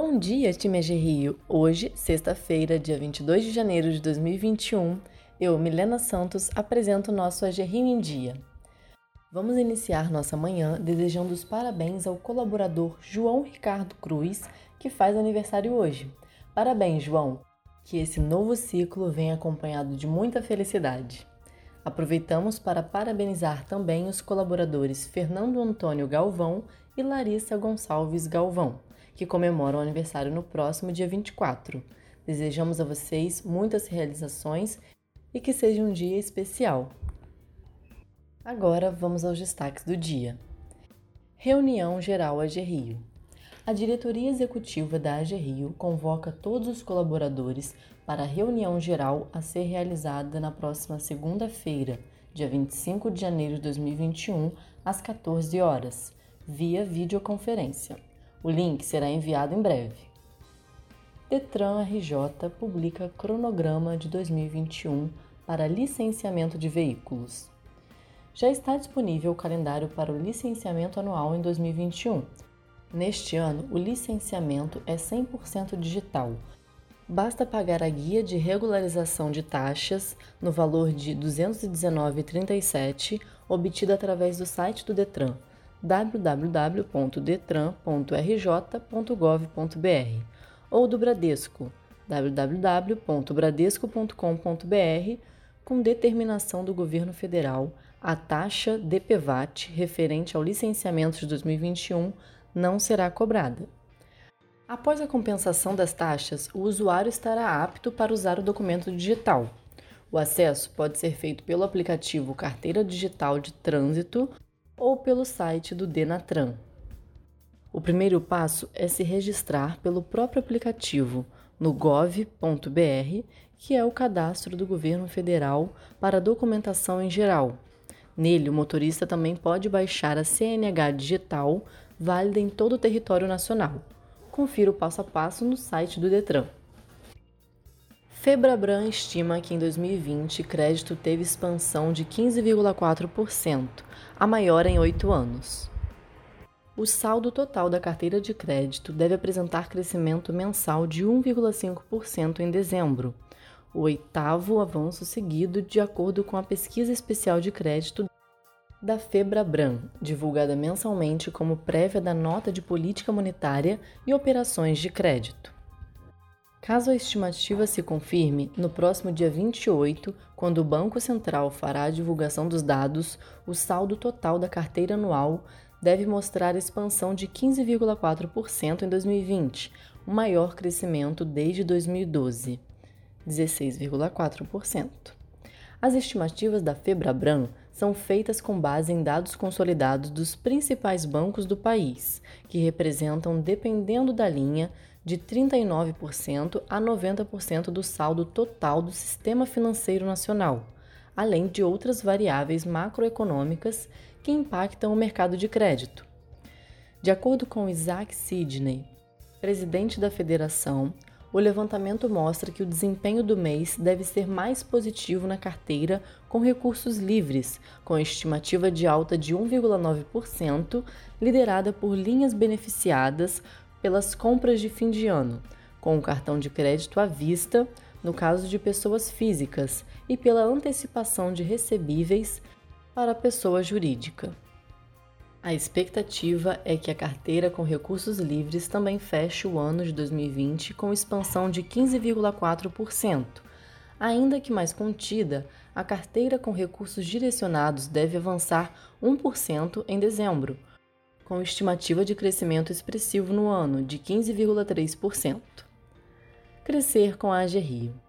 Bom dia, time AG Rio! Hoje, sexta-feira, dia 22 de janeiro de 2021, eu, Milena Santos, apresento o nosso AG Rio em Dia. Vamos iniciar nossa manhã desejando os parabéns ao colaborador João Ricardo Cruz, que faz aniversário hoje. Parabéns, João! Que esse novo ciclo venha acompanhado de muita felicidade. Aproveitamos para parabenizar também os colaboradores Fernando Antônio Galvão e Larissa Gonçalves Galvão que comemoram o aniversário no próximo dia 24. Desejamos a vocês muitas realizações e que seja um dia especial. Agora vamos aos destaques do dia. Reunião Geral AG Rio. A diretoria executiva da AG Rio convoca todos os colaboradores para a reunião geral a ser realizada na próxima segunda-feira, dia 25 de janeiro de 2021, às 14 horas, via videoconferência. O link será enviado em breve. Detran RJ publica cronograma de 2021 para licenciamento de veículos. Já está disponível o calendário para o licenciamento anual em 2021. Neste ano, o licenciamento é 100% digital. Basta pagar a guia de regularização de taxas no valor de R$ 219,37, obtida através do site do Detran www.detran.rj.gov.br ou do Bradesco www.bradesco.com.br com determinação do governo federal, a taxa DPVAT referente ao licenciamento de 2021 não será cobrada. Após a compensação das taxas, o usuário estará apto para usar o documento digital. O acesso pode ser feito pelo aplicativo Carteira Digital de Trânsito ou pelo site do Denatran. O primeiro passo é se registrar pelo próprio aplicativo no gov.br, que é o cadastro do governo federal para documentação em geral. Nele, o motorista também pode baixar a CNH digital, válida em todo o território nacional. Confira o passo a passo no site do Detran. Febrabran estima que em 2020 crédito teve expansão de 15,4%, a maior em oito anos. O saldo total da carteira de crédito deve apresentar crescimento mensal de 1,5% em dezembro, o oitavo avanço seguido de acordo com a pesquisa especial de crédito da Febrabran, divulgada mensalmente como prévia da nota de política monetária e operações de crédito. Caso a estimativa se confirme, no próximo dia 28, quando o Banco Central fará a divulgação dos dados, o saldo total da carteira anual deve mostrar expansão de 15,4% em 2020, o maior crescimento desde 2012, 16,4%. As estimativas da Febrabran são feitas com base em dados consolidados dos principais bancos do país, que representam, dependendo da linha, de 39% a 90% do saldo total do sistema financeiro nacional, além de outras variáveis macroeconômicas que impactam o mercado de crédito. De acordo com Isaac Sidney, presidente da federação, o levantamento mostra que o desempenho do mês deve ser mais positivo na carteira com recursos livres, com estimativa de alta de 1,9%, liderada por linhas beneficiadas pelas compras de fim de ano, com o cartão de crédito à vista, no caso de pessoas físicas, e pela antecipação de recebíveis para a pessoa jurídica. A expectativa é que a carteira com recursos livres também feche o ano de 2020 com expansão de 15,4%. Ainda que mais contida, a carteira com recursos direcionados deve avançar 1% em dezembro, com estimativa de crescimento expressivo no ano de 15,3%. Crescer com a AG Rio.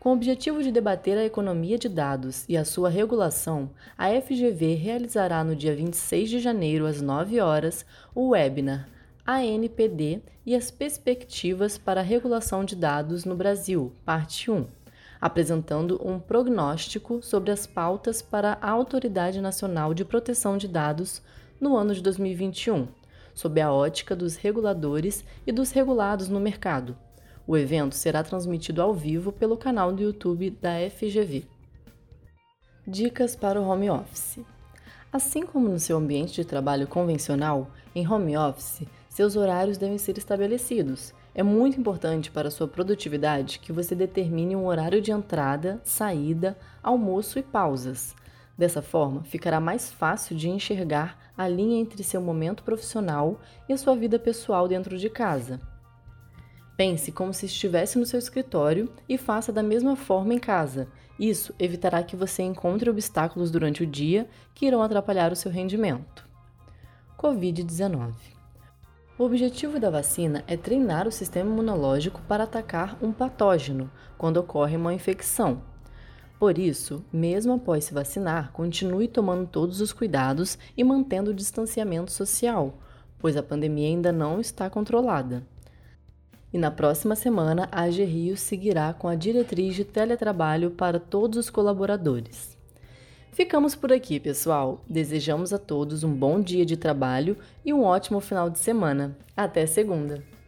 Com o objetivo de debater a economia de dados e a sua regulação, a FGV realizará no dia 26 de janeiro, às 9 horas, o webinar ANPD e as perspectivas para a regulação de dados no Brasil, parte 1, apresentando um prognóstico sobre as pautas para a Autoridade Nacional de Proteção de Dados no ano de 2021, sob a ótica dos reguladores e dos regulados no mercado o evento será transmitido ao vivo pelo canal do YouTube da FGV. Dicas para o home office. Assim como no seu ambiente de trabalho convencional, em home office, seus horários devem ser estabelecidos É muito importante para sua produtividade que você determine um horário de entrada, saída, almoço e pausas. Dessa forma, ficará mais fácil de enxergar a linha entre seu momento profissional e a sua vida pessoal dentro de casa. Pense como se estivesse no seu escritório e faça da mesma forma em casa. Isso evitará que você encontre obstáculos durante o dia que irão atrapalhar o seu rendimento. Covid-19 O objetivo da vacina é treinar o sistema imunológico para atacar um patógeno quando ocorre uma infecção. Por isso, mesmo após se vacinar, continue tomando todos os cuidados e mantendo o distanciamento social, pois a pandemia ainda não está controlada. E na próxima semana, a AG Rio seguirá com a diretriz de teletrabalho para todos os colaboradores. Ficamos por aqui, pessoal. Desejamos a todos um bom dia de trabalho e um ótimo final de semana. Até segunda!